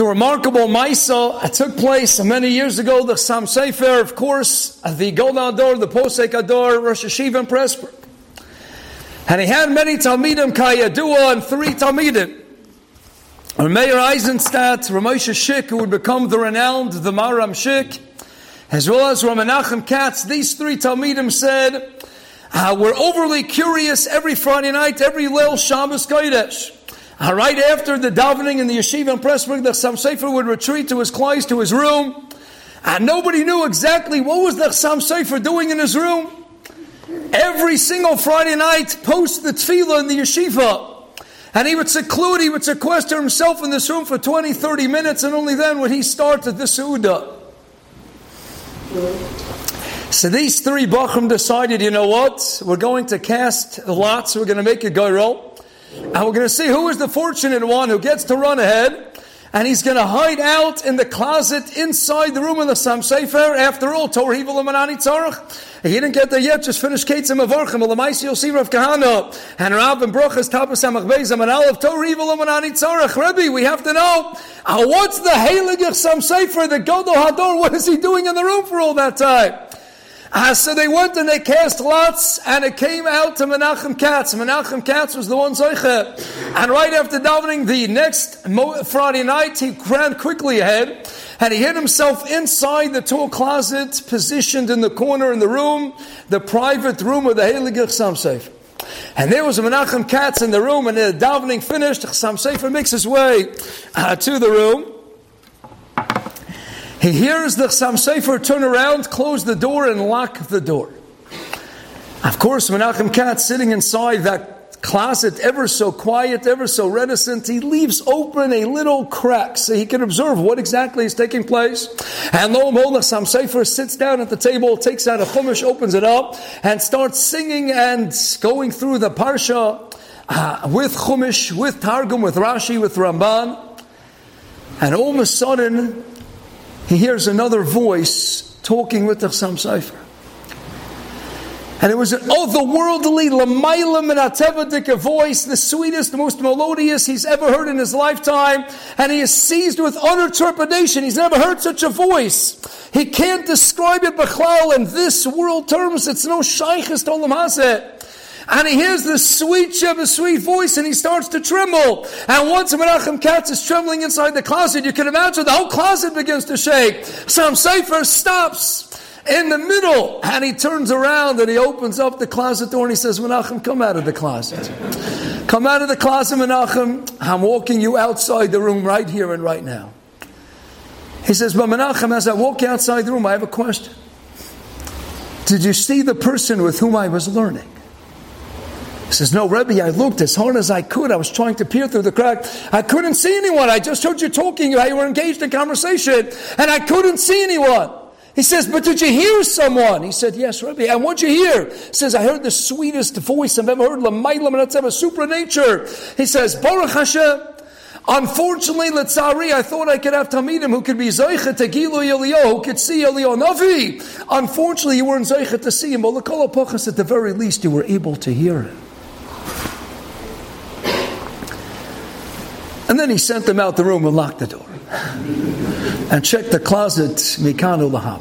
A remarkable Maisa. It took place many years ago. The Sam Sefer, of course, the Golden Ador, the Posek Ador, Rosh Hashiva, and Pressburg. And he had many Talmidim, Kayadua, and three Talmidim. Meir Eisenstadt, Ramosha Shik, who would become the renowned the Maram Shik, as well as Ramanachem Katz, these three Talmidim said, uh, we're overly curious every Friday night, every Lil Shabbos Kodesh. Uh, right after the davening in the yeshiva in Pressburg, the Chassam Sofer would retreat to his class, to his room, and nobody knew exactly what was the Chassam Sofer doing in his room. Every single Friday night, post the tefillah in the yeshiva. And he would seclude, he would sequester himself in this room for 20, 30 minutes, and only then would he start the Suda. So these three Bachram decided, you know what? We're going to cast lots, we're going to make a go roll, and we're going to see who is the fortunate one who gets to run ahead and he's going to hide out in the closet inside the room of the Sam Sefer. After all, Torah Hivul Amanani Tzarech. He didn't get there yet, just finished Ketzim Avarchim, Alamaisi you'll see Rav Kahana, and Rav and Bruchas, Tapas Samach Bezam, and Aleph Torah Hivul Amanani Tzarech. Rebbe, we have to know, uh, what's the Heiligach Sam Sefer, the Godel Hador, what is he doing in the room for all that time? Uh, so they went and they cast lots, and it came out to Menachem Katz. Menachem Katz was the one Zoiche. And right after davening the next Friday night, he ran quickly ahead, and he hid himself inside the tool closet, positioned in the corner in the room, the private room of the Heilige Chassam Sofer. And there was a Menachem Katz in the room, and the davening finished, Chassam Sofer makes his way uh, to the room. He hears the Chassam Sofer turn around, close the door, and lock the door. Of course, Menachem Katz sitting inside that closet, ever so quiet, ever so reticent, he leaves open a little crack so he can observe what exactly is taking place. And lo and behold, the Chassam Sofer sits down at the table, takes out a chumash, opens it up, and starts singing and going through the parsha uh, with chumash, with targum, with Rashi, with Ramban. And all of a sudden, he hears another voice talking with the Chassam Sofer. And it was oh, an otherworldly, lamayla minatevadika voice, the sweetest, the most melodious he's ever heard in his lifetime. And he is seized with utter trepidation. He's never heard such a voice. He can't describe it, Bechlal, in this world terms. It's no shaykhis to Olam Hazeh and he hears the sweet Sheba, sweet voice, and he starts to tremble. And once Menachem Katz is trembling inside the closet, you can imagine the whole closet begins to shake. Sam Sefer stops in the middle, and he turns around and he opens up the closet door and he says, Menachem, come out of the closet. Come out of the closet, Menachem. I'm walking you outside the room right here and right now. He says, But Menachem, as I walk outside the room, I have a question. Did you see the person with whom I was learning? He says, No, Rebbe, I looked as hard as I could. I was trying to peer through the crack. I couldn't see anyone. I just heard you talking. You were engaged in conversation, and I couldn't see anyone. He says, But did you hear someone? He said, Yes, Rebbe. And what'd you hear? He says, I heard the sweetest voice I've ever heard. Lamaylam, and a super nature. He says, Baruch Hashem. Unfortunately, Letzari, I thought I could have Tamidim who could be Zaycha to Gilu who could see Elio Navi. Unfortunately, you weren't Zaycha to see him. But at the very least, you were able to hear him. And then he sent them out the room and locked the door. and checked the closet, Mikanu Lahab.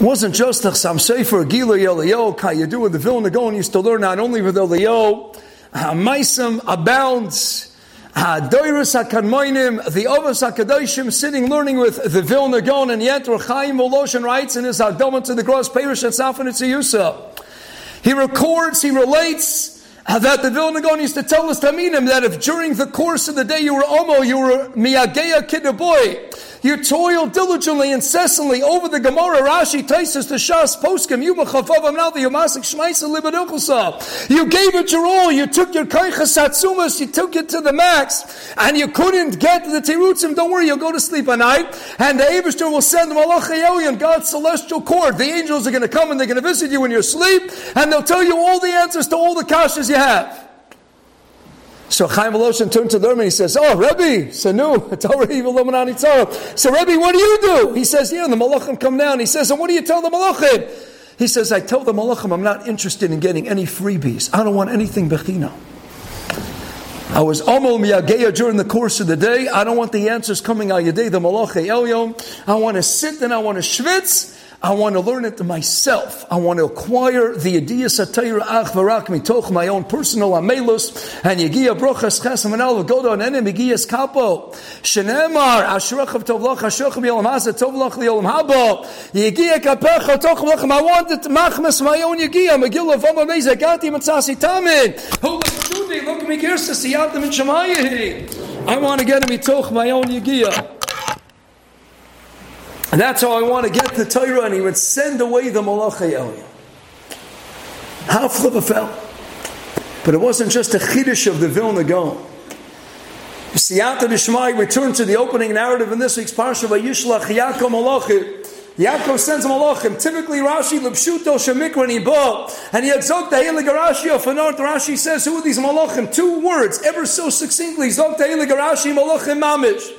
Wasn't just the Chassam Sofer, Gila Yelio, Kayadu, and the Vilna Gaon used to learn not only with Elio, uh, Maisim abounds, uh, Doirus HaKadmoinim, the Ovas HaKadoshim, sitting learning with the Vilna Gaon, and yet Rechaim Voloshin writes in his Agdama to the Gross Perish and Safan. He records, he relates, that the Vilna Gaon used to tell us Taminim that if during the course of the day you were Omo, you were Miyageya boy. You toiled diligently, incessantly over the Gemara, Rashi, Taisus, the Shas, Poskim, Yuma Chavav Amnal, the Yomasik Shmaisa, Libadukusa. You gave it your all. You took your Kaicha Satsumas, you took it to the max, and you couldn't get the Terutzim. Don't worry, you'll go to sleep at night, and the Abishter will send the Malach God's celestial court. The angels are going to come and they're going to visit you in your sleep, and they'll tell you all the answers to all the kashas you have. So Chaim Voloshin turned to and he says, Oh, Rebbe, Sanu, So Rebbe, what do you do? He says, Yeah, the Malachim come down. He says, And what do you tell the Malachim? He says, I tell the Malachim I'm not interested in getting any freebies. I don't want anything Bechina. I was Amol Miyageya during the course of the day. I don't want the answers coming out day. the Malachi Elyon. I want to sit and I want to schwitz. I want to learn it myself. I want to acquire the idea satayra ach varak mitoch my own personal amelus. And yigia brochas chesam and al godo and enem yigias kapo. Shenemar ashrachav tovlach ashrachav yolam hasa tovlach liolam habo. Yigia kapecha tochlach I want it machmas my own yigia megillah vama meza gati matzasi tamin. Who look me kirsa siyatim and shemayahi I want to get him mitoch my own yigia and that's how I want to get the Torah, and he would send away the Malachai Elyon. How flipper fell. But it wasn't just a chiddush of the Vilna Gaon. Siyata Nishmai returned to the opening narrative in this week's Parsha by Yishlach Yaakov Malachim. Yaakov sends Malachim. Typically, Rashi Lipshuto Shemikran Ibo, and he exalt the Heilig Rashi of Fanart. Rashi says, "Who are these Malachim?" Two words, ever so succinctly. Zok the Heilig Rashi Malachim Mamish.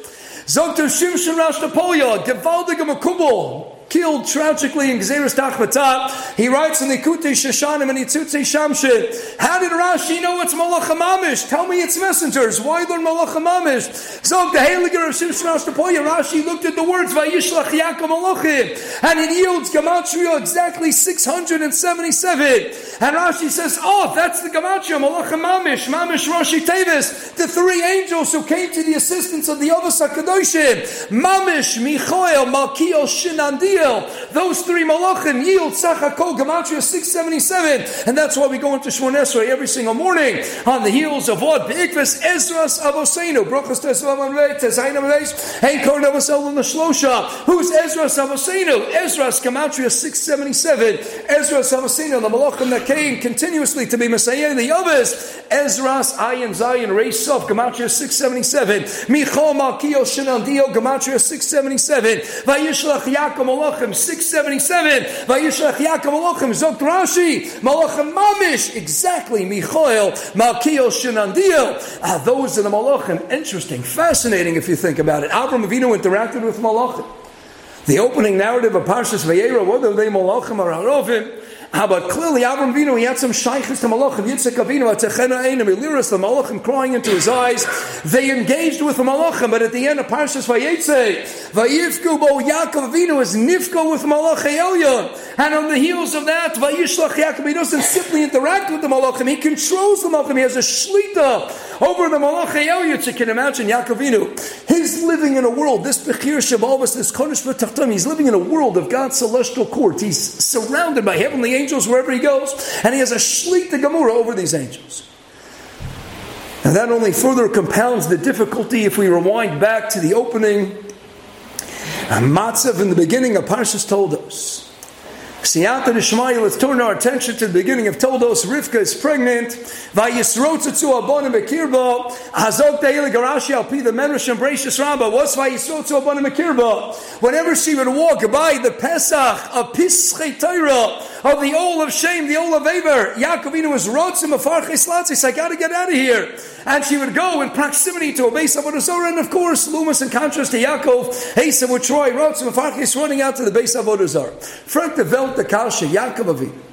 Zokter Shimshon Rashtapoya, Gevaldig Makubal, killed tragically in Gzeres Tachmatat. He writes in the Kutei Shashanim and Itzutei Shamshin. How did Rashi know it's Malach? Tell me its messengers. Why learn Malach Mamish? Zog the Heiliger of Shimshon Rashtapoya. Rashi looked at the words Vayishlach Yaakov Malachim, and it yields Gematria exactly 677. And Rashi says, oh, that's the Gematria, Malach Mamish, Mamish Rashi Tevis, the three angels who came to the assistance of the Avos HaKadoshim, Mamish, Michael, Malkiel, Those three malachim yield Sachakol Gematria 677, and that's why we go into Shmon Esrei every single morning on the heels of what? Be'ikvis Ezras Avosenu, Brachas Tesvavam Reit, Tezainam Reis, Hey Korn Avosel in the Shlosha. Who's Ezras Avosenu? Ezras Gematria 677, Ezras Avosenu, the malachim that came continuously to be Messiah, the others, Ezras Ayin Zayin Reis Sof, Gematria 677, Michal Malkiel Shinandiel, Gematria 677, Vayishlach Yaakov Malachim 677, Vayishlach Yaakov Malachim, Zok Rashi, Malachim Mamish, exactly, Michael, Malkiel Shinandiel. Ah, those are the Malachim. Interesting, fascinating if you think about it. Avram Avinu interacted with Malachim. The opening narrative of Parshas Vayera, whether they Malachim or Arovim, how about clearly Avram Avinu, he had some shaykhs to Malachim, Yitzchak Avinu, Atechena Einim, Eliris, the Malachim crying into his eyes. They engaged with the Malachim, but at the end of Parshas Vayetze, Vayivku Bo Yaakov Avinu is Nifko with Malachim. And on the heels of that, Vayishlach Yaakov, he doesn't simply interact with the Malachim, he controls the Malachim, he has a shlita over the Malachim. You can imagine Yaakov Avinu. He's living in a world, this Bechir Shabbos, this Kodesh B'Tachtam, he's living in a world of God's celestial court. He's surrounded by heavenly angels wherever he goes, and he has a shlicht gemura over these angels. And that only further compounds the difficulty if we rewind back to the opening. Matzav in the beginning of Parshas Toldos. Siyata Nishmaya, let's turn our attention to the beginning of Toldos. Rivka is pregnant. Vayisrotzu abonim bekirba. Hazok te'ili garashi al pi the menrish and Brachus Rabba. What's Vayisrotzu abonim bekirba? Whenever she would walk by the Pesach of Pischei Torah, of the Ol of Shame, the Ol of Aver, Yaakovina was rotzim Farchis Latzis. I gotta get out of here. And she would go in proximity to a base of Odazora. And of course, Lumas, in contrast to Yaakov, Asa would Troy, rotzim Farchis running out to the base of Odazora. Frank Welt, the Kasha, Yaakov Avinu.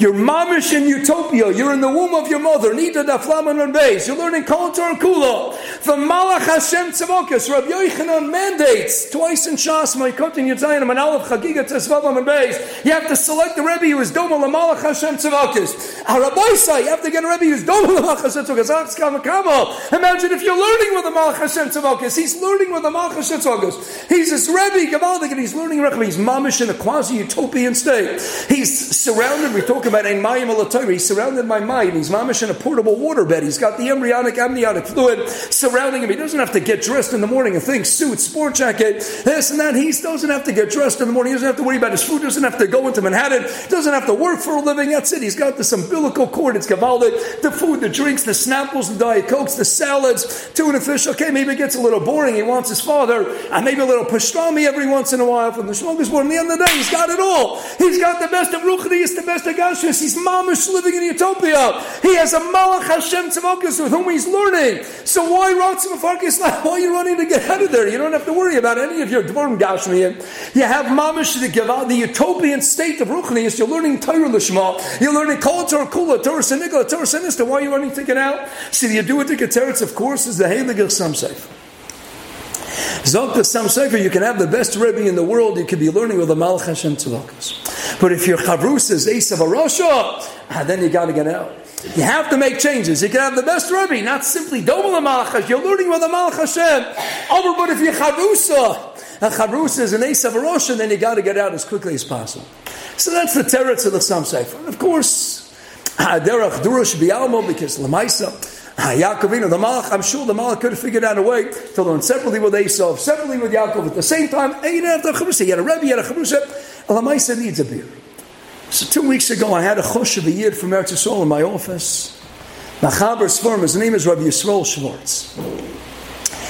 You're mamish in utopia. You're in the womb of your mother. Nida da and base. You're learning Kol Torah Kula. The Malach Hashem Tzavokas. Rabbi Yochanan mandates twice in Shas Ma'ikotin Yitzayim and Aleph Chagiga Tzvavam and. You have to select the Rebbe who is Doma Malach Hashem Tzavokas. A Rabbi say you have to get a Rebbe who's Doma Malach Hashem Tzavokas. Imagine if you're learning with the Malach Hashem Tzavokas. He's learning with the Malach Hashem Tzavokas. He's this Rebbe Gavaldik and he's learning. He's mamish in a quasi utopian state. He's surrounded. We talk about ein mayim al He's surrounded by mayim. He's mamish in a portable water bed. He's got the embryonic amniotic fluid surrounding him. He doesn't have to get dressed in the morning and think suit, sport jacket, this and that. He doesn't have to get dressed in the morning. He doesn't have to worry about his food. He Doesn't have to go into Manhattan. He Doesn't have to work for a living. That's it. He's got this umbilical cord. It's gavaldik. The food, the drinks, the snapples, the diet cokes, the salads, tuna fish. Okay, maybe it gets a little boring. He wants his father, and maybe a little pastrami every once in a while from the smorgasbord. At the end of the day, he's got it all. He's got the best of ruchnius, the best of He's mamish living in utopia. He has a malach Hashem tzavokas with whom he's learning. So why Why are you running to get out of there? You don't have to worry about any of your Dvorim Gashmiyim. You have Mamish the Gavad, the utopian state of Ruchnius. You're learning Torah Lishma. You're learning Kol Torah Kula, Torah Sinigla, Torah Sinister. Why are you running to get out? See, you do it to get of course, is the Heilig Sam Sefer. Zok the Sam Sefer, you can have the best Rebbe in the world, you could be learning with the Malach Hashem. But if your Chavrus is ace Esav Arosha, ah, then you got to get out. You have to make changes. You can have the best Rebbe, not simply Domel Malach You're learning with the Malach Hashem. Over, but if you're Chavrusa, and Chavrusa is an Ace Esav Arosha, then you got to get out as quickly as possible. So that's the teretz of the Sam Sefer. Of course, Derech Durush Bialmo, because Lamaisa, Yaakov, the Malach, I'm sure the Malach could have figured out a way to learn separately with Esau, separately with Yaakov at the same time. And you didn't have to He had a Rebbe, he had a Chabrusa. Lamaisa needs a beer. So two weeks ago, I had a Chosh of a year from Eretz Yisrael in my office. Machaber's firm, his name is Rabbi Yisrael Schwartz.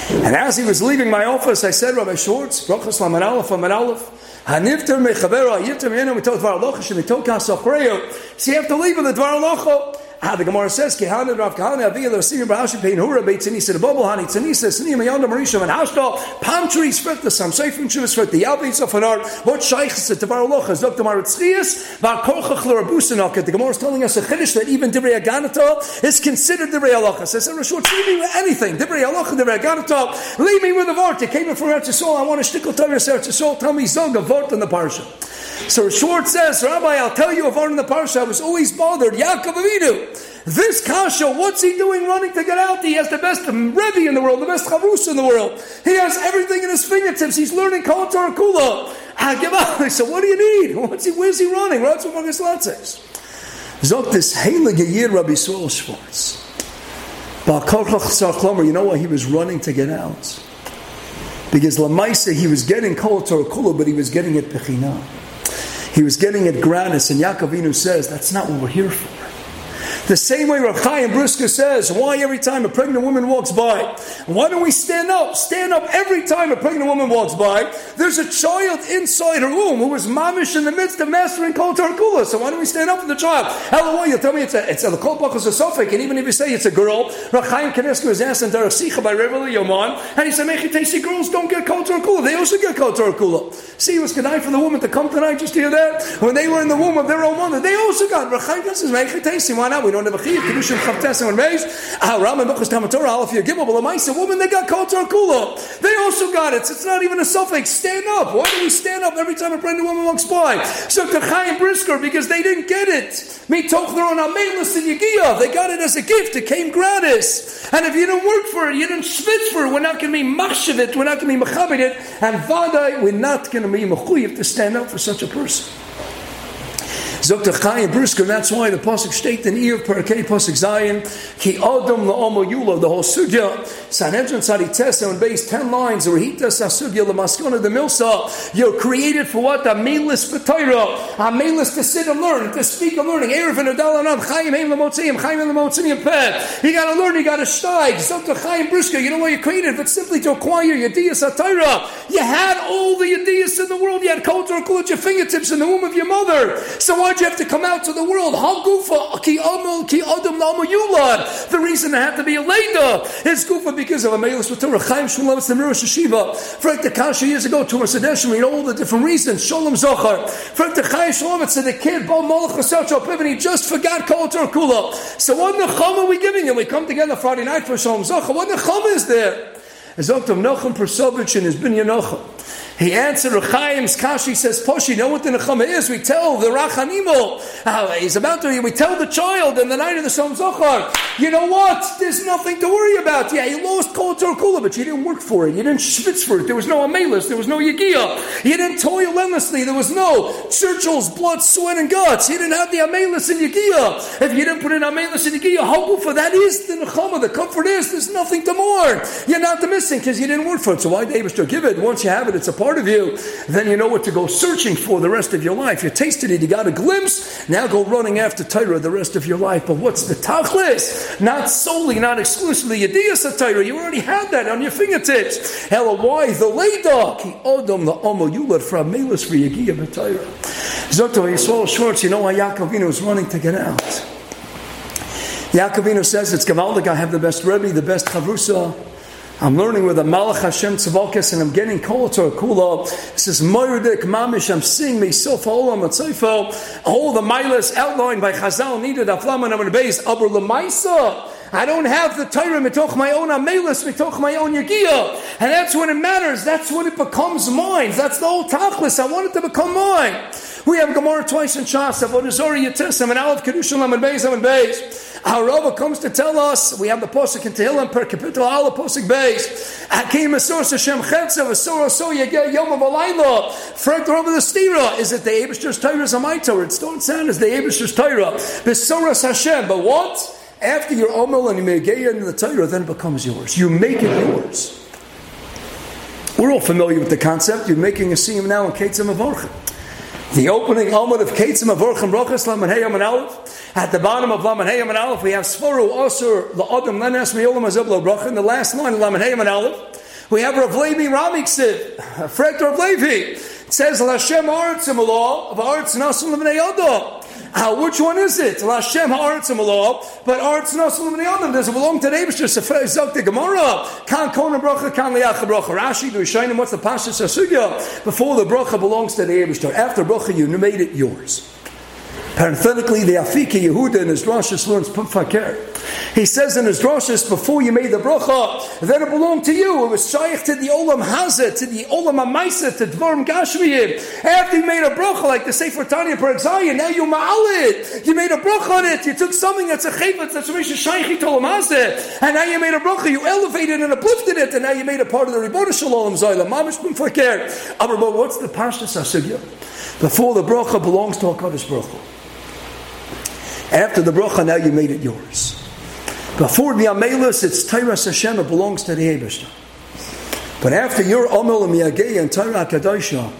And as he was leaving my office, I said, Rabbi Schwartz, Brachas Laman Aleph, Laman Aleph, Hanivter mechavero, yitter menu mitot dvar alocha, shemitot kasach So you have to leave with the dvar alocha. How the Gemara says, Kehana Rav Kahana Aviyah Losim Rahashi Pein Hura Beit Tzanisa the Bubble Hani Tzanisa Sini Mayanda Marisha and Hashtal Palm trees fit the Sam Seifim Shuvas fit the Yalbeit Sofanar what Shaykhs at Devar Lochas Dr. Maritzchias Va Korchach Lorabusanok the Gemara is telling us a Chiddush that even Divrei Aganata is considered Divrei Alocha. Says Rashut leave me with anything. Divrei Alocha Divrei Aganata leave me with a Vort. It came from Eretz Yisrael. I want a shtickle Torah Eretz Yisrael. Tell me Zog a Vort in the Parsha so Short says Rabbi I'll tell you a Vort in the Parsha I was always bothered Yaakov Avidu this Kasha, what's he doing running to get out? He has the best Rebbe in the world, the best Chavus in the world. He has everything in his fingertips. He's learning Kol Torah Kula. I so what do you need? What's he, where's he running? What's what his says? Zok this Heilige Yir Rabbi Saul Schwartz. You know why he was running to get out? Because Lamaisa, he was getting Kol Torah Kula, but he was getting it Pechina. He was getting it gratis, and Yaakovinu says, that's not what we're here for. The same way Rav Chaim says, why every time a pregnant woman walks by? Why don't we stand up? Stand up every time a pregnant woman walks by. There's a child inside her womb who is mamish in the midst of mastering Kol Tarkula. So why don't we stand up for the child? Hello, you tell me it's a it's a Kol Bachos and even if you say it's a girl, Rav Chaim Kanievsky was asked in Derech Sicha by Rebbe Yoman, and he said, Mechitesi girls don't get Kol Tarkula. They also get Kol Tarkula. See, it was good for the woman to come tonight, just hear that? When they were in the womb of their own mother, they also got Rav Chaim says, Mechitesi, why not? We don't have a chiv. Kedushim chavtes and meis. Ah, Rambam Bechus Tamatorah Aleph Yagimel. A woman they got kol kula. They also got it. It's not even a suffix. Stand up. Why do we stand up every time a pregnant woman walks by? So to Chaim Brisker because they didn't get it. Me tochler on Amelis and Yigiyah. They got it as a gift. It came gratis. And if you didn't work for it, you didn't schwitz for it. We're not going to be machshavit. We're not going to be machabit it. And vadai, we're not going to be mechuyev to stand up for such a person. Dr. Chaim Brisker, that's why the Pasuk state in Eir Parakei Pasuk Zion, Ki Adam La'omo Yula, the whole Sugya, Sanhedrin Tzadites, on base 10 lines, Rahita Sasugya Lamaskona, the Milsa, you're created for what? A meatless B'Torah, a meatless to sit and learn, to speak and learning, Erev and Adal Adalanam, Chaim Heim Lamotzim, Chaim Lamotzim Peh. You gotta learn, you gotta steig. Dr. Chaim Brisker, you know why you're created, but simply to acquire Yediyas Atayra. You had all the Yediyas in the world, you had culture at your fingertips in the womb of your mother. So why Why'd you have to come out to the world? The reason I had to be a leda is gufa because of a meilus v'torah. Chaim Shalom it's the Mirosh Shiva. Frank the Kasha years ago, Tumor Sedeshim, we know all the different reasons. Shalom Zohar. Frank the Chaim Shalom it's the kid, Bo Malach Chasach Pivin, he just forgot Kol Kula. So what nechama are we giving him? We come together Friday night for Shalom Zohar. What nechama is there? Zoktav Nochem Persovich in his Binyan Nochem. He answered Rechaim's Kashi says, Posh, you know what the Nechama is? We tell the Rachanimo, uh, he's about to, we tell the child in the night of the Shalom Zohar, you know what? There's nothing to worry about. Yeah, you lost Kol Kula, but you didn't work for it. You didn't schwitz for it. There was no Amelis. There was no Yigia. You didn't toil endlessly. There was no Churchill's blood, sweat, and guts. You didn't have the Amelis and Yigia. If you didn't put in Amelis and Yigia, how for that is the Nechama. The comfort is there's nothing to mourn. You're not the missing because you didn't work for it. So why David give it? Once you have it, it's a part of you. Then you know what to go searching for the rest of your life. You tasted it, you got a glimpse. Now go running after Torah the rest of your life. But what's the tachlis? Not solely, not exclusively Yediyas Torah. You already had that on your fingertips. Hella, why? The Leida. Ki Odom the Omo Yulad from Melis for Yegiyah Torah. Zoto Yisrael Schwartz, you know why Yaakovino was running to get out. Yaakovino says it's Gavaldik, I have the best Rebbe, the best Chavrusa. I'm learning with the Malach Hashem Tzavakis and I'm getting Kol Torah Kula. It says, Moirdik Mamish, I'm seeing me Sofa Olam. All the milas outlined by Chazal needed Aflam and the base, Aber Lamaisa. I don't have the Torah mitoch my own amelis, mitoch my own yagia. And that's when it matters. That's when it becomes mine. That's the whole tachlis. I want it to become mine. We have Gemara twice in Shas, Avodah Zorah Yitisam, and Aleph Kedushalam and Beis and Beis. Our Rava comes to tell us, we have the Posuk in Tehillim per capital Aleph Posuk Beis. Hakim Asur Hashem Chetzav, Asur Asur Yageh Yom of Alayla. Frank over the Stira. Is it the Abishter's Torah or my Torah? don't sound as the Abishter's Torah. Besoras Hashem. But what? After you're Omel and you make in the Torah, then it becomes yours. You make it yours. We're all familiar with the concept. You're making a seam now in Ketzim Avorcha. The opening Amud of Ketzim Avorchim Rochas Laman Heyam and Aleph. At the bottom of Laman Heyam and Aleph, we have Svoru Osur La'adam Lenes Me'olam Azib Bracha. In the last line of Laman Heyam and Aleph, we have Rav Levi Ramiksiv, Frektor Rav Levi. Says, Lashem Aretzim Allah, of Aretz Nasim Lemanei Adam. Uh, which one is it? Lashem ha'aretzim Allah, but aretz nasul adam. Does it belong to the Eibushter? Zok the Gemara. Kan kona bracha, kan liach bracha. Rashi, do you what's the pasha sasugya? Before the bracha belongs to the. After bracha, you made it yours. Parenthetically, the Afika Yehuda in his Roshas learns Pumfakir. He says in his drashas, before you made the bracha, then it belonged to you. It was shaykh to the Olam Hazet, to the Olam Amaisa, to Dvarim Gashmiyim. After you made a bracha, like the Sefer Tanya per Zion, now you ma'al You made a bracha on it. You took something that's a chayvat, that's a shaykh to Olam Hazet. And now you made a bracha, you elevated and uplifted it, and now you made a part of the Ribbon Shalom Zayla. Mamish Pumfakir. Aber what's the Pashtas Asugya? Before the bracha belongs to HaKadosh Baruch after the bracha, now you made it yours. Before the Amelus, it's Torah Hashem, it belongs to the Ebishter. But after your and Miyagei and Torah Kadosha,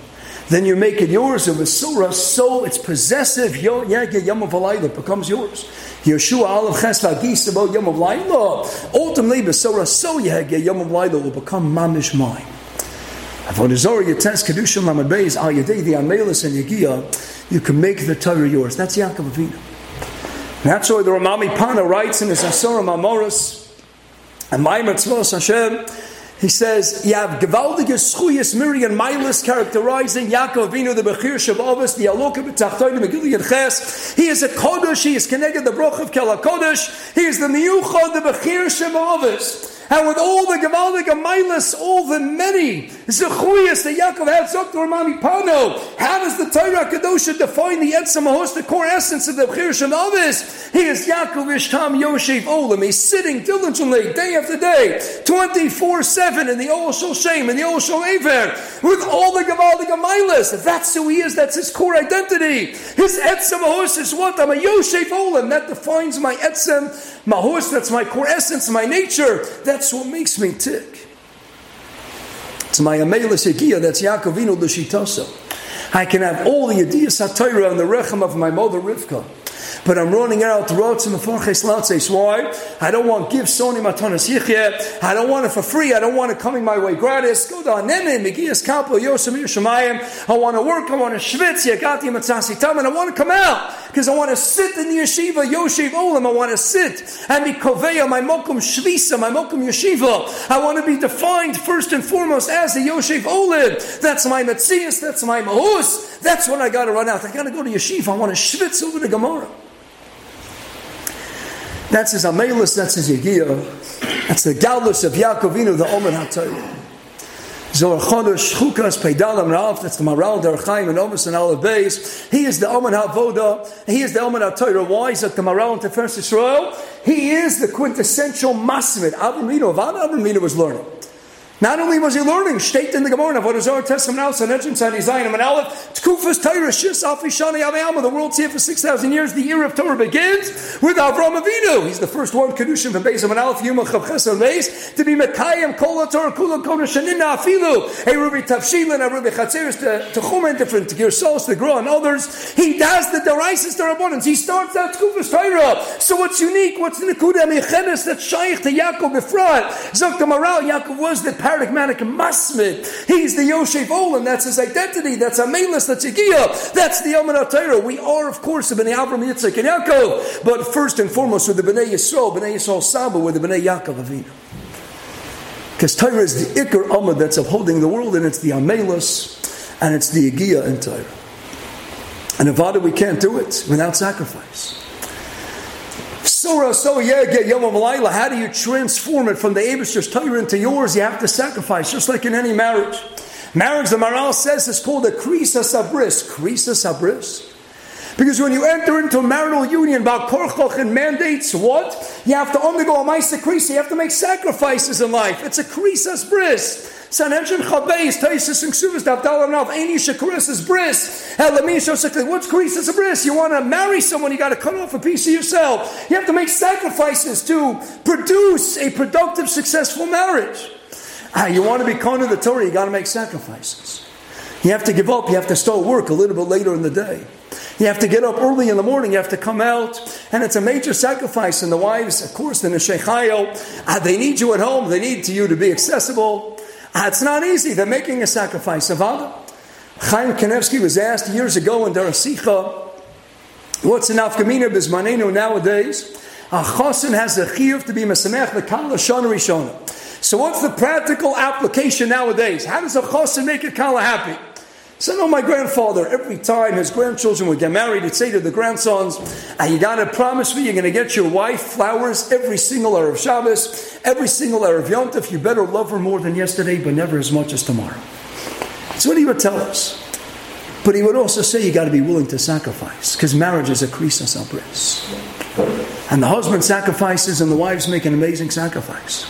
then you make it yours. It was Surah, so it's possessive. Yagei Yom of Alayla becomes yours. Yeshua Aleph Ches Vagis about Yom of Laila. Ultimately, Besorah, so Yagei Yom of will become Mamish mine. Avodah Zorah, Yates, Kedusha, Mamad Beis, Al Yadei, the Amelus and Yagia, you can make the Torah yours. That's Yaakov Avinu. That's why the Ramami Pana writes in his Asura Mamoris, and Maimar Tzvos Hashem, he says, you have gewaltige schuyas Miriam Milas characterizing Yaakov Avinu, the Bechir Shabavas, the Aloka B'tachtoin, the Megillah Ches. He is a Kodesh, he is connected the Broch of Kel Kodesh, he is the Miyuchad, the Bechir Shabavas. And with all the Gavaldik Amailas, all the many Zechuyas that Yaakov had, Zoktor Mami Pano, how does the Torah Kadosha define the Etzem Mahos, the core essence of the Bechir Shemavis? He is Yaakov Ishtam Yoshev Olam. He's sitting diligently, day after day, 24 7 in the Ol Shol Shem, in the Ol Shol Aver, with all the Gavaldik Amailas. That's who he is, that's his core identity. His Etzem Mahos is what? I'm a Yoshev Olam. That defines my Etzem Mahos, that's my core essence, my nature. That's what makes me tick. It's my Amelis Yagia, that's Yaakovino L'shitasa. I can have all the Yediyas HaTorah and the Rechem of my mother Rivka. But I'm running out rots in the Farches Latzes. Why? I don't want give Sony Matanas Yichya. I don't want it for free. I don't want it coming my way gratis. Go down Nene, Megias Kapo, Yosem Yushamayim. I want to work. I want to schwitz. Yagati Matzasi Tam. And I want to come out. Because I want to sit in the yeshiva, Yoshev Olam. I want to sit and be Koveya, my Mokum Shvisa, my Mokum Yeshiva. I want to be defined first and foremost as the Yoshev Olam. That's my Metzias. That's my Mahus. That's when I got to run out. I got to go to yeshiva. I want to schwitz over the Gemara. That's his Amelus, that's his Yegiyah. That's the Galus of Yaakovinu, the Omer HaTorah. Zohar Chodesh, Chukas, Peidalam, Ralph, that's the Maral, Der and Omer and Aleph. He is the Omer HaVoda, he is the Omer HaTorah. Why is the Maral and Teferes Yisrael? He is the quintessential Masmid. Avram Avram was learning. Not only was he learning, state in the Gemara, our testament now, Sanhedrin, Zion, and Aleph, Tkufas Torah, Shis, Alfi, Shani, Avayama, the world's here for 6,000 years, the year of Torah begins with Avram Avinu. He's the first one, Kedushim, from Beis and Aleph, Yuma, Chav, Chesed, Beis, to be Mekayim, Kol Torah, Kula, Kona, Shanina, Afilu, a Ruby Tavshilin, a Ruby Chatzeris, to Chumen, different, to Girsos, to Gra, and others. He does the Deraisis, the Rabbanans. He starts out Tkufas Torah. So what's unique? What's the Nekuda Mechenes that's Shaykh to Yaakov Befrat? Zok Maral, Yaakov was the paradigmatic masmid. He's the Yoshev Olam. That's his identity. That's Amelis. That's Yigia. That's the Torah. We are, of course, the Bnei Avram, Yitzchak, and Yaakov. But first and foremost, we're the Bnei Yisrael, Bnei Yisrael Saba, we're the Bnei Yaakov Avinu. Because Torah is the Iker Amad that's upholding the world, and it's the Amelus, and it's the Agia in Torah. And Avada, we can't do it without sacrifice. Surah, so yeah, get Yom Malayla. How do you transform it from the Abish's Torah into yours? You have to sacrifice, just like in any marriage. Marriage, the Maral says, is called a krisa sabris. Krisa sabris. Because when you enter into a marital union, about korchoch and mandates what? You have to undergo a maisa krisa. You have to make sacrifices in life. It's a krisa bris. Sanhedrin Chabeis, Taisis and Ksuvas, Davdal Anav, Aini Shakuris is bris. What's krisas bris? You want to marry someone, you got to cut off a piece of yourself. You have to make sacrifices to produce a productive, successful marriage. Ah, you want to be of the Torah, you got to make sacrifices. You have to give up, you have to start work a little bit later in the day. You have to get up early in the morning, you have to come out, and it's a major sacrifice. And the wives, of course, in the Sheikhayo, uh, they need you at home, they need to you to be accessible. Uh, it's not easy, they're making a sacrifice. Avada. Chaim Kanevsky was asked years ago in Darasicha, what's an afkamina bismanenu nowadays? A chosin has a chiyuv to be mesamech the kala shana rishona. So what's the practical application nowadays? How does a chosin make a kala happy? So, no, my grandfather, every time his grandchildren would get married, he'd say to the grandsons, You got to promise me you're to get your wife flowers every single hour of Shabbos, every single hour of Yom Tov. You better love her more than yesterday, but never as much as tomorrow. That's what he would tell us. But he would also say you got to be willing to sacrifice, because marriage is a krisas abris. And the husband sacrifices, and the wives make an amazing sacrifice.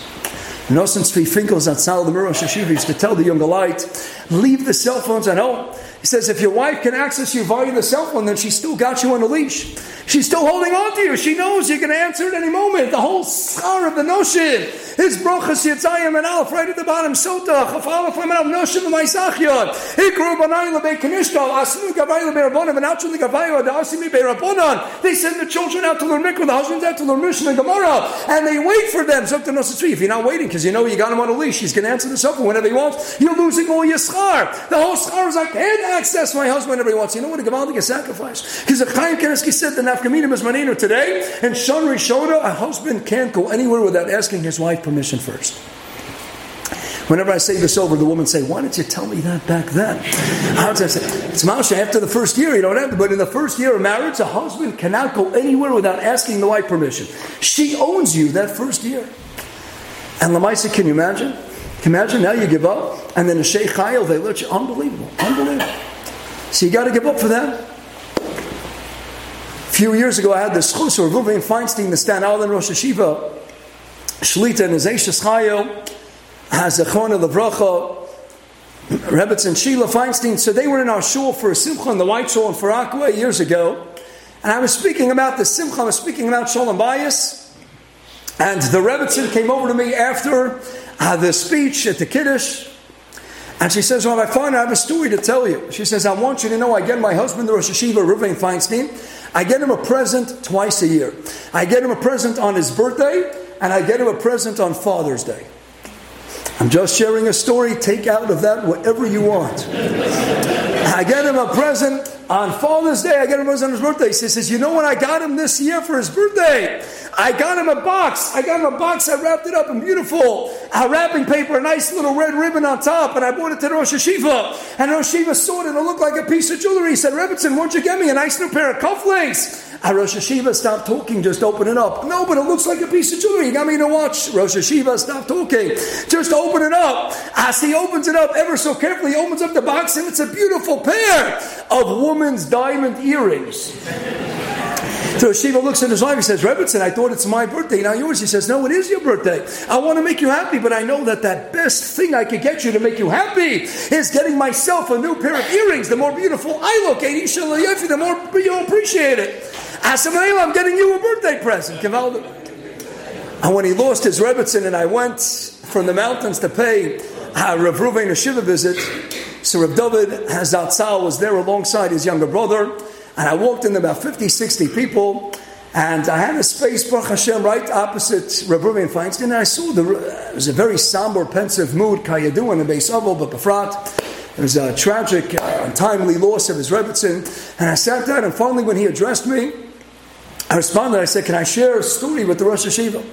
Nosson Tzvi Finkel's at Sal the Miro Shashiv used to tell the younger light, leave the cell phones at home. He says, if your wife can access you via the cell phone, then she's still got you on a leash. She's still holding on to you. She knows you can answer at any moment. The whole schar of the notion is brochas yitzayim and alf right at the bottom. Sota chafalaf lemanav noshim l'maisachyon. Ikru banay lebei kanishtal asnu gavay lebei rabbonim and outshul gavayu adasimi bei rabbonon. They send the children out to learn mikvah, the husbands out to learn Mishnah and Gemara, and they wait for them. Zokta nosatri. If you're not waiting because you know you got him on a leash, he's going to answer the cell phone whenever he wants. You're losing all your schar. The whole schar is like, can't access my husband whenever he wants. You know what a Gavaldic sacrifice? Because Chaim Kanievsky said the nafkamina is manino today, and Shon Rishona, a husband can't go anywhere without asking his wife permission first. Whenever I say this over, the woman say, "Why didn't you tell me that back then?" How did I say, "It's Masha. After the first year, you don't have to. But in the first year of marriage, a husband cannot go anywhere without asking the wife permission. She owns you that first year." And Lamaisa, can you imagine? Can you imagine now you give up, and then a Sheikh Chayil, they let you. Unbelievable, unbelievable. So you got to give up for that. A few years ago, I had the schus or Ruvain Feinstein, the Stan Allen Rosh Hashiva, Shlita and Azesha Chayo, has a Chona Levracha, Rebetz and Sheila Feinstein. So they were in our shul for a Simcha in the White Shul in Far Rockaway years ago. And I was speaking about the Simcha, I was speaking about Shalom Bayis. And the Rebbetzin came over to me after uh, the speech at the Kiddush. And she says, Well, I find I have a story to tell you. She says, I want you to know I get my husband, the Rosh Hashiva, Ruvain Feinstein, I get him a present twice a year. I get him a present on his birthday, and I get him a present on Father's Day. I'm just sharing a story. Take out of that whatever you want. I get him a present on Father's Day. I get him on his birthday. He says, You know what I got him this year for his birthday? I got him a box. I got him a box. I wrapped it up in beautiful uh, wrapping paper, a nice little red ribbon on top, and I brought it to Rosh Hashiva. And Rosh Hashiva saw it, and it looked like a piece of jewelry. He said, Rebbitzin, won't you get me a nice new pair of cufflinks? And Rosh Hashiva stopped talking, just open it up. No, but it looks like a piece of jewelry. You got me to watch. Rosh Hashiva, stop talking. Just open it up. As he opens it up ever so carefully, he opens up the box, and it's a beautiful pair of woman's diamond earrings. So Shiva looks at his wife, he says, Rebbitzin, I thought it's my birthday, now yours. He says, No, it is your birthday. I want to make you happy, but I know that that best thing I could get you to make you happy is getting myself a new pair of earrings. The more beautiful I look, the more you'll appreciate it. Asamayel, I'm getting you a birthday present. And when he lost his Rebbitzin and I went from the mountains to pay uh, Rav Ruvain a Shiva visit, so Rav David Hazatzal was there alongside his younger brother. And I walked in about 50, 60 people, and I had a space, Baruch Hashem, right opposite Rabbi Ruben Feinstein, and I saw the, it was a very somber, pensive mood, Kayadu and the base Oval, but Befrat. It was a tragic, uh, untimely loss of his Rebbitzin. And I sat down, and finally, when he addressed me, I responded. I said, Can I share a story with the Rosh Hashiva?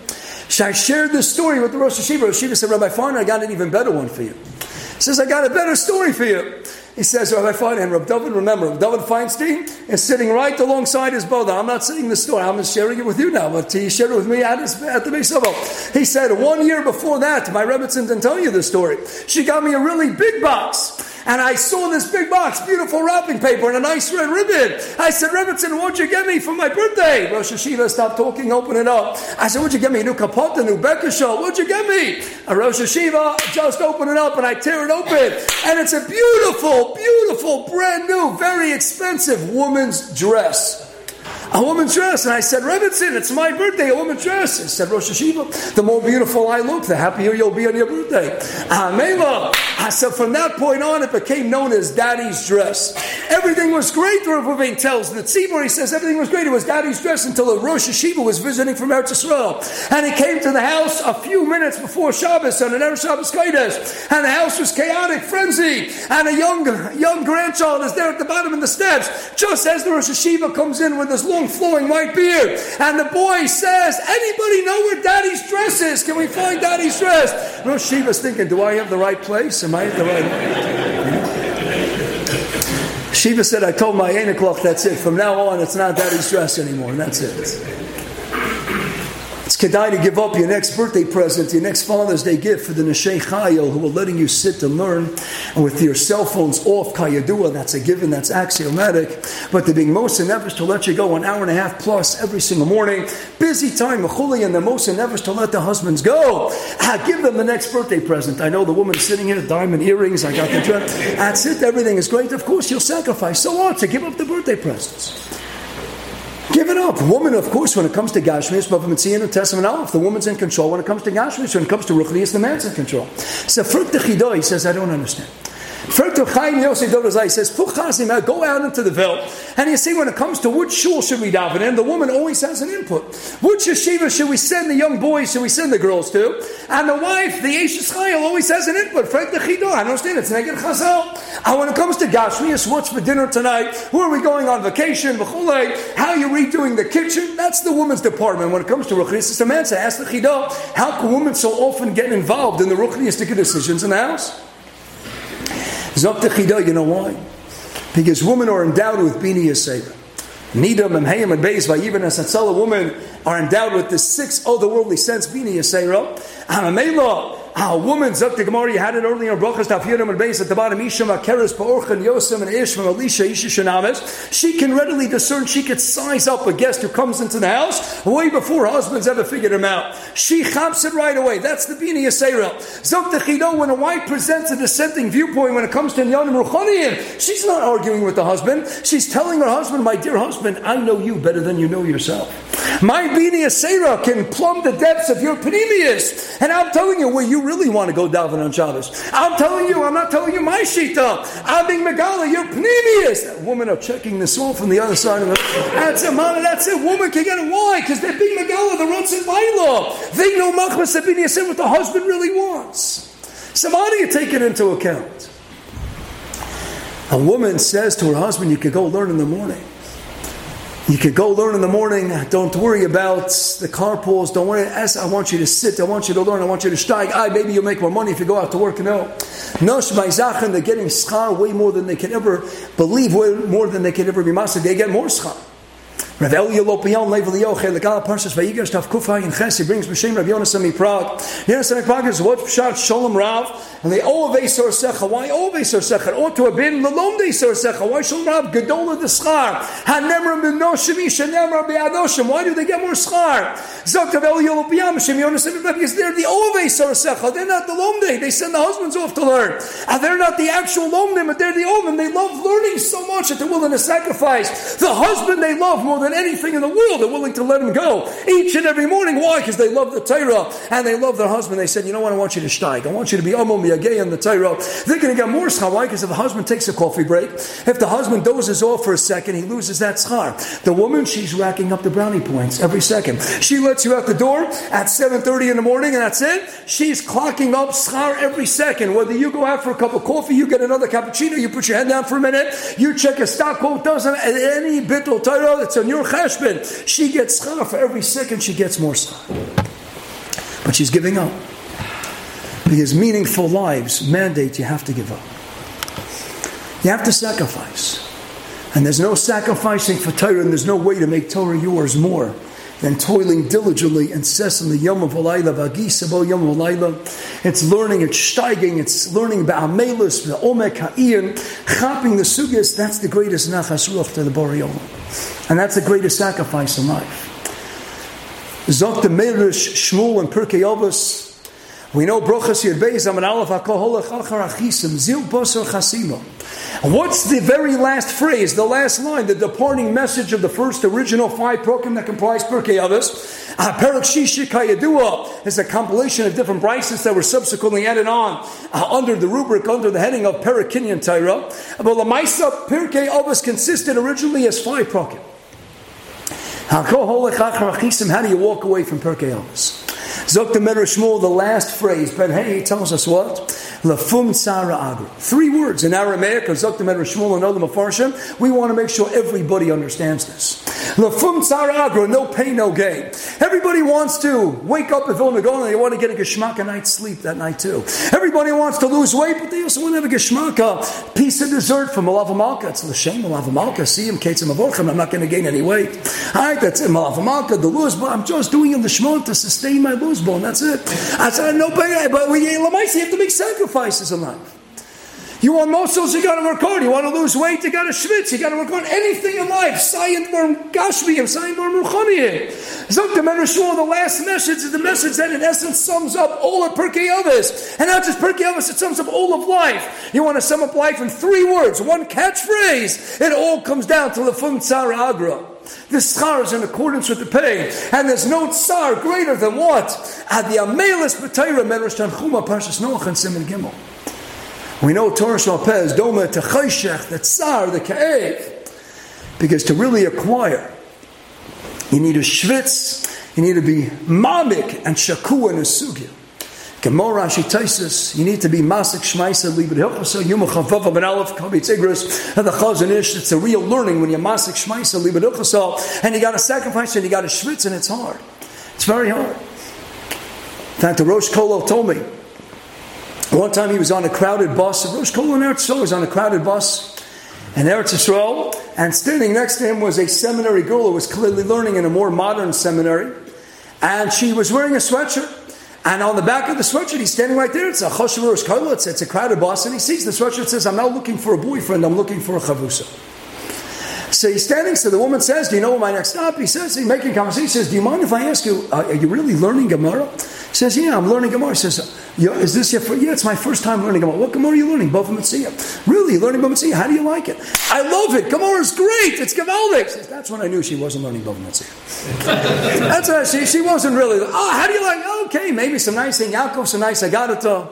So I shared this story with the Rosh Hashiva. Rosh Hashiva said, Rabbi Farner, I got an even better one for you. He says, I got a better story for you. He says, Rabbi Feinstein, Rabbi David, remember, David Feinstein is sitting right alongside his brother. I'm not saying the story, I'm just sharing it with you now, but he shared it with me at, his, at the base level. He said, one year before that, my Rebbitzin didn't tell you the story. She got me a really big box. And I saw this big box, beautiful wrapping paper, and a nice red ribbon. I said, Rebbitzin, what'd you get me for my birthday? Rosh Hashiva stopped talking, open it up. I said, what'd you get me? A new kapot, a new show. What'd you get me? A Rosh Hashiva, just open it up, and I tear it open. And it's a beautiful, beautiful, brand new, very expensive woman's dress a woman's dress. And I said, Rebbitzin, it's my birthday, a woman's dress. He said, Rosh Hashiva, the more beautiful I look, the happier you'll be on your birthday. Amela. I said, from that point on, it became known as Daddy's dress. Everything was great, Rav Ruvain tells the tzibur. He says everything was great. It was Daddy's dress until a Rosh Hashiva was visiting from Eretz Yisrael. And he came to the house a few minutes before Shabbos on an Erev Shabbos Kodesh. And the house was chaotic, frenzy. And a young, young grandchild is there at the bottom of the steps. Just as the Rosh Hashiva comes in with long flowing white beard. And the boy says, Anybody know where daddy's dress is? Can we find daddy's dress? Rosh Shiva's thinking, Do I have the right place? Am I at the right Shiva said, I told my Enoch, that's it. From now on, it's not daddy's dress anymore, and that's it. It's kedai to give up your next birthday present, your next Father's Day gift for the Neshei Chayil who are letting you sit and learn. And with your cell phones off, Kayadua, that's a given, that's axiomatic. But they're being most endeavors to let you go an hour and a half plus every single morning. Busy time, Mechuli, and the most endeavors to let the husbands go. Ah, give them the next birthday present. I know the woman sitting here, diamond earrings, I got the dress. That's it, everything is great. Of course, you'll sacrifice. So what? To give up the birthday presents. Give it up. Woman, of course, when it comes to Gashmias, Bava Mitzian and Testament Aleph, the woman's in control. When it comes to Gashmias, when it comes to Ruchnias, the man's in control. So Fruit he says, I don't understand. Further, Chaim Yosef Dodozai says, go out into the Veld, and you see when it comes to which shul should we daven in, the woman always has an input. Which yeshiva should we send the young boys, should we send the girls to? And the wife, the Ashes Chayil, always has an input. Further, I understand, it's Neged Chazal. And when it comes to Gashmias, what's for dinner tonight? Who are we going on vacation? How are you redoing the kitchen? That's the woman's department. When it comes to Ruchnias, it's a man. So ask the Chidah, how can women so often get involved in the Ruchniastic decisions in the house? Zok you know why? Because women are endowed with Bini Yisera. Nidam and Hayim and Beis, even as a woman are endowed with the six otherworldly sense, Bini Yisera. Hamamela, a woman, Zok the you had it earlier in Brachas, Taf and Beis, at the bottom, Isham, Akeres, Pa'orchan, Yosem, and Ish, from Elisha, Isha, Shanamis. She can readily discern, she could size up a guest who comes into the house way before husbands ever figured him out. She chaps it right away. That's the Bini Yisera. Zok the Chido, when a wife presents a dissenting viewpoint when it comes to Nyanim Ruchaniim, she's not arguing with the husband. She's telling her husband, my dear husband, I know you better than you know yourself. My Bini Yisera can plumb the depths of your panemius. And I'm telling you, where you really want to go daven on Shabbos. I'm telling you, I'm not telling you my shita. I'm being megala, you're panemius. That woman are checking this off from the other side of it. That's a man, that's it. Woman can get it. Why? Because they're being megala, the Rotz and Baila. They know Machmas Sabini said what the husband really wants. Somebody take it into account. A woman says to her husband, You could go learn in the morning. You could go learn in the morning. Don't worry about the carpools. Don't worry. I want you to sit. I want you to learn. I want you to strike. I maybe you'll make more money if you go out to work. No. Nosh they're getting schar way more than they can ever believe, way more than they can ever be mastered. They get more schar. Rav Elia Lopian Level Yoche Legal Parshas Vayigash Tav Kufay and Ches. He brings B'Shem Rav Yonasan Prague. Yonasan Prague is what Pshat Shalom Rav, and they all Sor Secha. Why all Sor Secha? It ought to have been Lalom Sor Secha. Why Shalom Rav Gedola the Schar? Hanemra B'Noshim Ishanemra B'Adoshim. Why do they get more Schar? Zok Rav Elia Lopian B'Shem Yonasan Prague because they're the Ove Sor Secha. They're not the Lomde. They send the husbands off to learn. And they're not the actual Lomde, but they're the Ovim. They love learning so much that they're willing to sacrifice the husband they love more than than anything in the world. They're willing to let him go each and every morning. Why? Because they love the Torah and they love their husband. They said, you know what? I want you to steig. I want you to be Amom Yagay in the Torah. They're going to get more schar. Why? Because if the husband takes a coffee break, if the husband dozes off for a second, he loses that schar. The woman, she's racking up the brownie points every second. She lets you out the door at 7.30 in the morning and that's it. She's clocking up schar every second. Whether you go out for a cup of coffee, you get another cappuccino, you put your head down for a minute, you check a stock quote, doesn't any bit of Torah, it's on your your cheshbon. She gets schar for every second. She gets more schar. But she's giving up. Because meaningful lives mandate you have to give up. You have to sacrifice. And there's no sacrificing for Torah, and there's no way to make Torah yours more than toiling diligently, and incessantly, Yom of Vagisabo Yom of Alayla. It's learning, it's steiging, it's learning about Amelus, the Omek Ha'iyim, chapping the Sugis, that's the greatest Nachas Ruch to the Boreola. And that's the greatest sacrifice in life. Zok the Meirish Shmuel and Pirkei Avos, we know Brochas Yud Beis Amin Aleph HaKol Achar Achisim Zil Bosor Chasimo. What's the very last phrase, the last line, the departing message of the first original five prokim that comprise Pirkei Avos? Perak Shishikayadua is a compilation of different brises that were subsequently added on uh, under the rubric, under the heading of Parakinyan Taira. But the Lamaisa Pirkei Avos consisted originally as five prokim. How do you walk away from Pirkei Avos? Zok the Shmuel, the last phrase, Ben Hey tells us what? Lafum Tzara Agro. Three words in Aramaic, or Zok the Shmuel and other Mafarshim. We want to make sure everybody understands this. Lafum Tzara Agro, no pain, no gain. Everybody wants to wake up at Vilna they want to get a Geshmaka night's sleep that night too. Everybody wants to lose weight, but they also want to have a Geshmaka piece of dessert from Malav Malka. It's the shame Malav Malka. See him, Ketzim Avorchim. I'm not going to gain any weight. All right, that's it. Malav Malka, the lose, but I'm just doing in the Shmon to sustain my lose bone. That's it. I said, no pain, but we, you have to make sacrifices in life. You want muscles, you gotta work hard. You want to lose weight, you gotta schwitz. You gotta work on anything in life. Sayin more gashmiyim, sayin more ruchaniyim. Zok the Shmuel, the last message is the message that in essence sums up all of Pirkei Avos. And not just Pirkei Avos, it sums up all of life. You want to sum up life in three words, one catchphrase. It all comes down to the Fum Tzar Agra. The schar is in accordance with the pay, and there's no tsar greater than what? At the Amelis B'Tayra Medrash Tanchuma Parshas Noach and Simon Gimel. We know Torah Shalpez, Doma to Chayshech, the Tsar, the Ka'ev. Because to really acquire, you need a Schwitz, you need to be Mamik and Shaku and a Sugya. Gemara Taisis, you need to be Masik Shmaisa Libid Hilchasa, Yuma Chavav Ben Aleph, Kabi Tigris, and the Chazon Ish. It's a real learning when you're Masik Shmaisa Libid Hilchasa, and you got to sacrifice and you got to schwitz, and it's hard. It's very hard. In fact, the Rosh Kolo told me, one time he was on a crowded bus. Rosh Kol in Eretz Yisrael was on a crowded bus in Eretz Yisrael, and standing next to him was a seminary girl who was clearly learning in a more modern seminary, and she was wearing a sweatshirt. And on the back of the sweatshirt, he's standing right there. It's a Choshev Rosh Kol. It's, it's a crowded bus, and he sees the sweatshirt. Says, "I'm not looking for a boyfriend. I'm looking for a chavusa." So he's standing. So the woman says, "Do you know what my next stop?" He says, "He's making conversation." He says, "Do you mind if I ask you? Uh, are you really learning Gemara?" He says, "Yeah, I'm learning Gemara." He says, "Is this your first? Yeah, it's my first time learning Gemara. What Gemara are you learning? Bava Metzia. Really, learning Bava? How do you like it? I love it. Gemara is great. It's Gavaldik." Says, That's when I knew she wasn't learning Bava. That's what she, she wasn't really. Oh, how do you like? Okay, maybe some nice thing. Yaakov, some nice I got Agadata.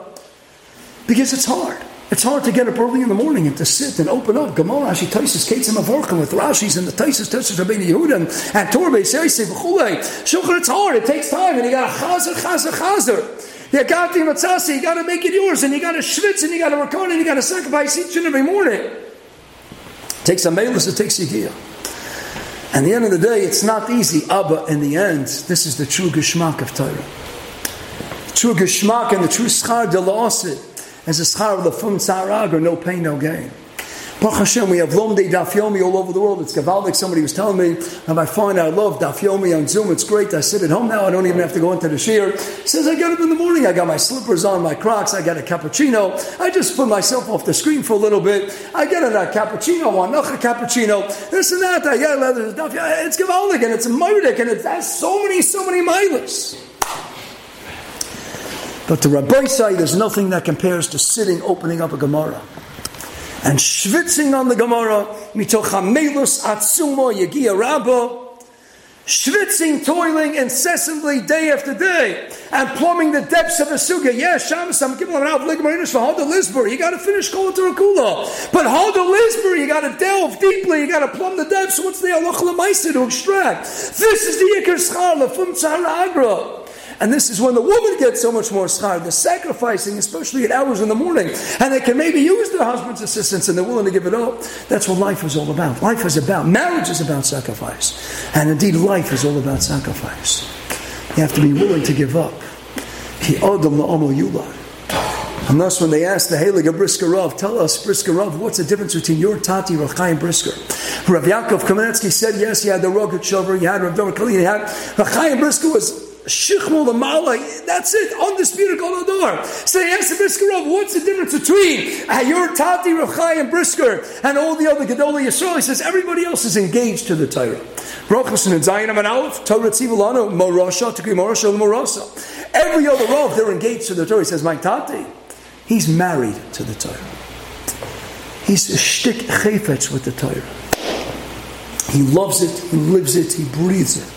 Because it's hard. It's hard to get up early in the morning and to sit and open up Gemara, Rashi, Taisus, Kates, and Mavorkim with Rashi's and the Taisus, Taisus, Rabbeinu Yehuda, and Torah, Beisayse, V'chulei. Shulchan, it's hard. It takes time, and you got to chazer, chazer, chazer. You got to matzasi, you got to make it yours, and you got to schwitz, and you got to work on, and you got to sacrifice each and every morning. It takes a melus, it takes a yigiyah. And the end of the day, it's not easy. Abba, in the end, this is the true geschmack of Torah. true geschmack and the true schar de as a schar of the fum tzarag or no pain, no gain. Baruch Hashem, we have Lomdei Daf Yomi all over the world. It's Gavaldik. Somebody was telling me, and I find I love Daf Yomi on Zoom. It's great. I sit at home now. I don't even have to go into the shear. Says I get up in the morning. I got my slippers on, my Crocs. I got a cappuccino. I just put myself off the screen for a little bit. I get a cappuccino, one a cappuccino, this and that. I get leather Daf. It's Gavaldik and it's a Murdik and it has so many, so many milas. But the Rabbi say there's nothing that compares to sitting, opening up a Gemara. And schwitzing on the Gemara, mitoch hamelus atzumo yegia rabbo, schwitzing, toiling incessantly day after day, and plumbing the depths of a suga. Yes, Shabbos, I'm giving out ligmarinish for Hoda Lisber. You got to finish Kol Kula. But Hoda Lisber, you got to delve deeply. You got to plumb the depths. What's the Allah to extract? This is the Yikar Schar, the Fum Agra. And this is when the woman gets so much more schar, the sacrificing, especially at hours in the morning. And they can maybe use their husband's assistance and they're willing to give it up. That's what life is all about. Life is about, marriage is about sacrifice. And indeed, life is all about sacrifice. You have to be willing to give up. He. And thus, when they asked the Heilige Brisker Rav, tell us, Brisker Rav, what's the difference between your Tati, Rav Chaim Brisker? Rav Yaakov Kamenetsky said, yes, he had the Rogatchover, he had Rav Dor Kali, you had Rav Chaim Brisker was Shichmul the Mala, that's it, undisputed Golador. So he asked the Brisker Rav, what's the difference between your Tati, Rav Chaim Brisker, and all the other Gedolei Yisrael? He says, everybody else is engaged to the Torah. Rochas and Zayin and Aleph, Torah Tzivulano, Morosha, Tikri Morosha, Morosha. Every other Rav, they're engaged to the Torah. He says, my Tati, He's married to the Torah. He's a shtick with the Torah. He loves it, he lives it, he breathes it.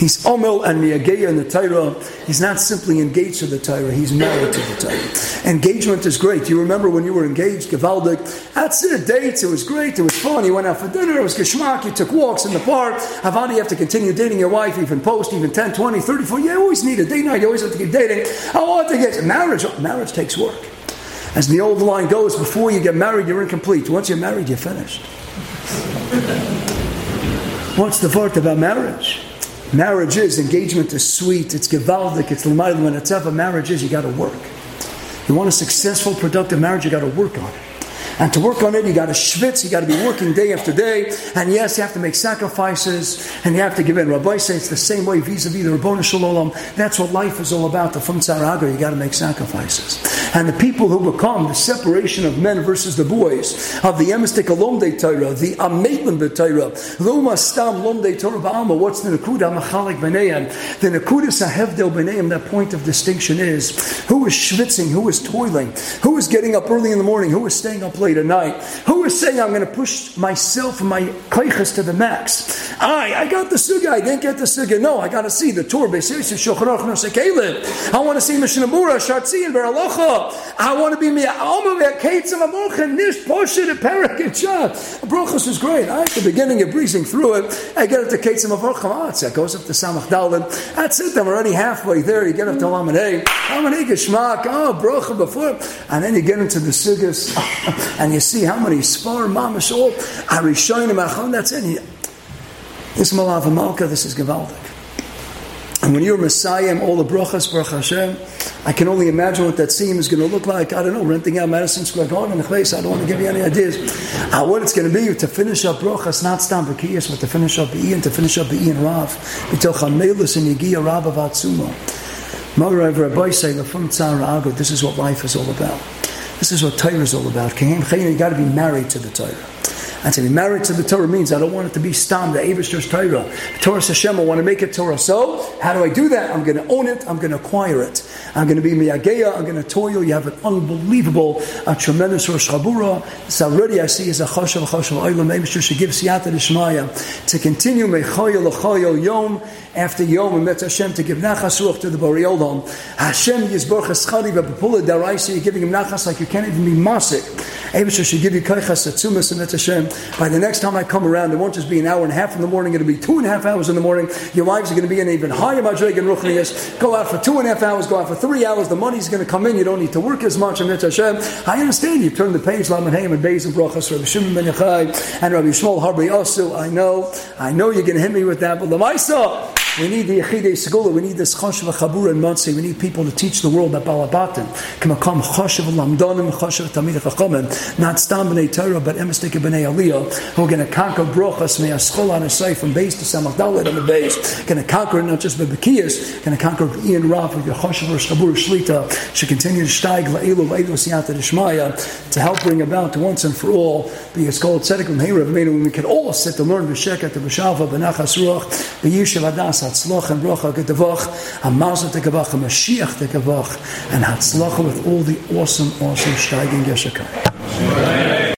He's Omel and Miyageya in the Torah. He's not simply engaged to the Torah, he's married to the Torah. Engagement is great. You remember when you were engaged, Gavaldik, that's it, dates, it was great, it was fun. You went out for dinner, it was geschmack, you took walks in the park. Havani, you have to continue dating your wife, even post, even 10, 20, 34. You always need a date night, you always have to keep dating. I want to get marriage. Marriage takes work. As the old line goes, before you get married, you're incomplete. Once you're married, you're finished. What's the part about marriage? Marriage is, engagement is sweet, it's gewaldic, it's when it's ever marriage is, you got to work. You want a successful, productive marriage, you got to work on it. And to work on it, you got to schwitz, you got to be working day after day. And yes, you have to make sacrifices, and you have to give in. Rabbi says it's the same way vis-a-vis the Rabboni Shalom. That's what life is all about. The Fum Tzaraga, you got to make sacrifices. And the people who become the separation of men versus the boys, of the Emistik Alomde Torah, the Ametlim Torah, Loma Stam Lomde Torah Ba'alma, what's the Nakuda Machalik B'neim? The Nakuda Sahevdel B'neim, that point of distinction is who is schwitzing, who is toiling, who is getting up early in the morning, who is staying up late at night, who is saying I'm going to push myself and my kaichas to the max. I, I got the suga, I didn't get the suga. No, I got to see the Torah, I want to see Mishnabura, Shartzi, and Beralacha. I want to be me. Brochus is great. I, at the beginning, you're breezing through it. I get up to Ketzim Avorcha. Oh, it goes up to Samach Dalim. That's it. I'm already halfway there. You get up to Lamanei. Lamanei Geshmak. Oh, Brocha before. And then you get into the Sugas. and you see how many Spar, Mamash, all. Arishonim, Achon. That's it. This Malav Malka, this is Gavaldik. And when you're Messiah, all the brachas, Baruch Hashem, I can only imagine what that scene is going to look like. I don't know, renting out Madison Square Garden in the place. I don't want to give you any ideas. Uh, what it's going to be to finish up brachas, not stam b'kiyas, but to finish up the and to finish up the and Rav. B'tel chamelus and yigia Rav. Marav Rabbi say, this is what life is all about. This is what Torah is all about. You got to be married to the Torah. And to be married to the Torah means I don't want it to be stam, the Avishter's Torah. Torah Hashem, I want to make it Torah. So, how do I do that? I'm going to own it, I'm going to acquire it. I'm going to be miyageya, I'm going to toil. You have an unbelievable, a tremendous Rosh Chabura. This already I see as a choshev, choshev, oilam, Avishter should give siyata d'shmaya to continue mechoyo l'choyo yom after yom and met Hashem to give nachas ruach to the Bari Olam. Hashem yizborch eschadi v'bepula daraisa, you're giving him nachas like you can't even be masik. Avishter should give you kaichas and Hashem. By the next time I come around, it won't just be an hour and a half in the morning, it'll be two and a half hours in the morning. Your wives are going to be in even higher madrig and ruchnias. Go out for two and a half hours, go out for three hours, the money's going to come in, you don't need to work as much. And Hashem, I understand you turn the page, Laman Haim and Beis and Brachas, Rabbi Shimon ben Yochai, and Rabbi Shmuel Harbri Osu. I know, I know you're going to hit me with that, but the Maisa, we need the Yechidei Segula. We need this Choshev Chabur and Monsey. We need people to teach the world about Balabatim. Kamakam Choshev Lamdonim Choshev Tamid Chachamim. Not Stam B'nei Torah, but Emistik B'nei Aliyah, who are going to conquer Brochas Me'aschol on a from base to Samach Dalet on the base. Going to conquer not just Bebekiyas, going to conquer Ian Rav with the Choshev Chabur Shlita. Should continue to steig La'ilu La'ilu Siyata Dishmaya to help bring about once and for all the Yeskol Tzedek L'Meirav when we can all sit to learn V'Sheket, V'Shalva, B'Nachas Ruach, V'Yishav Adas, Hatzlach and Bracha Gedavach, Hamazah Tegavach, Mashiach Tegavach, and Hatzlach with all the awesome, awesome steiging Yeshakah.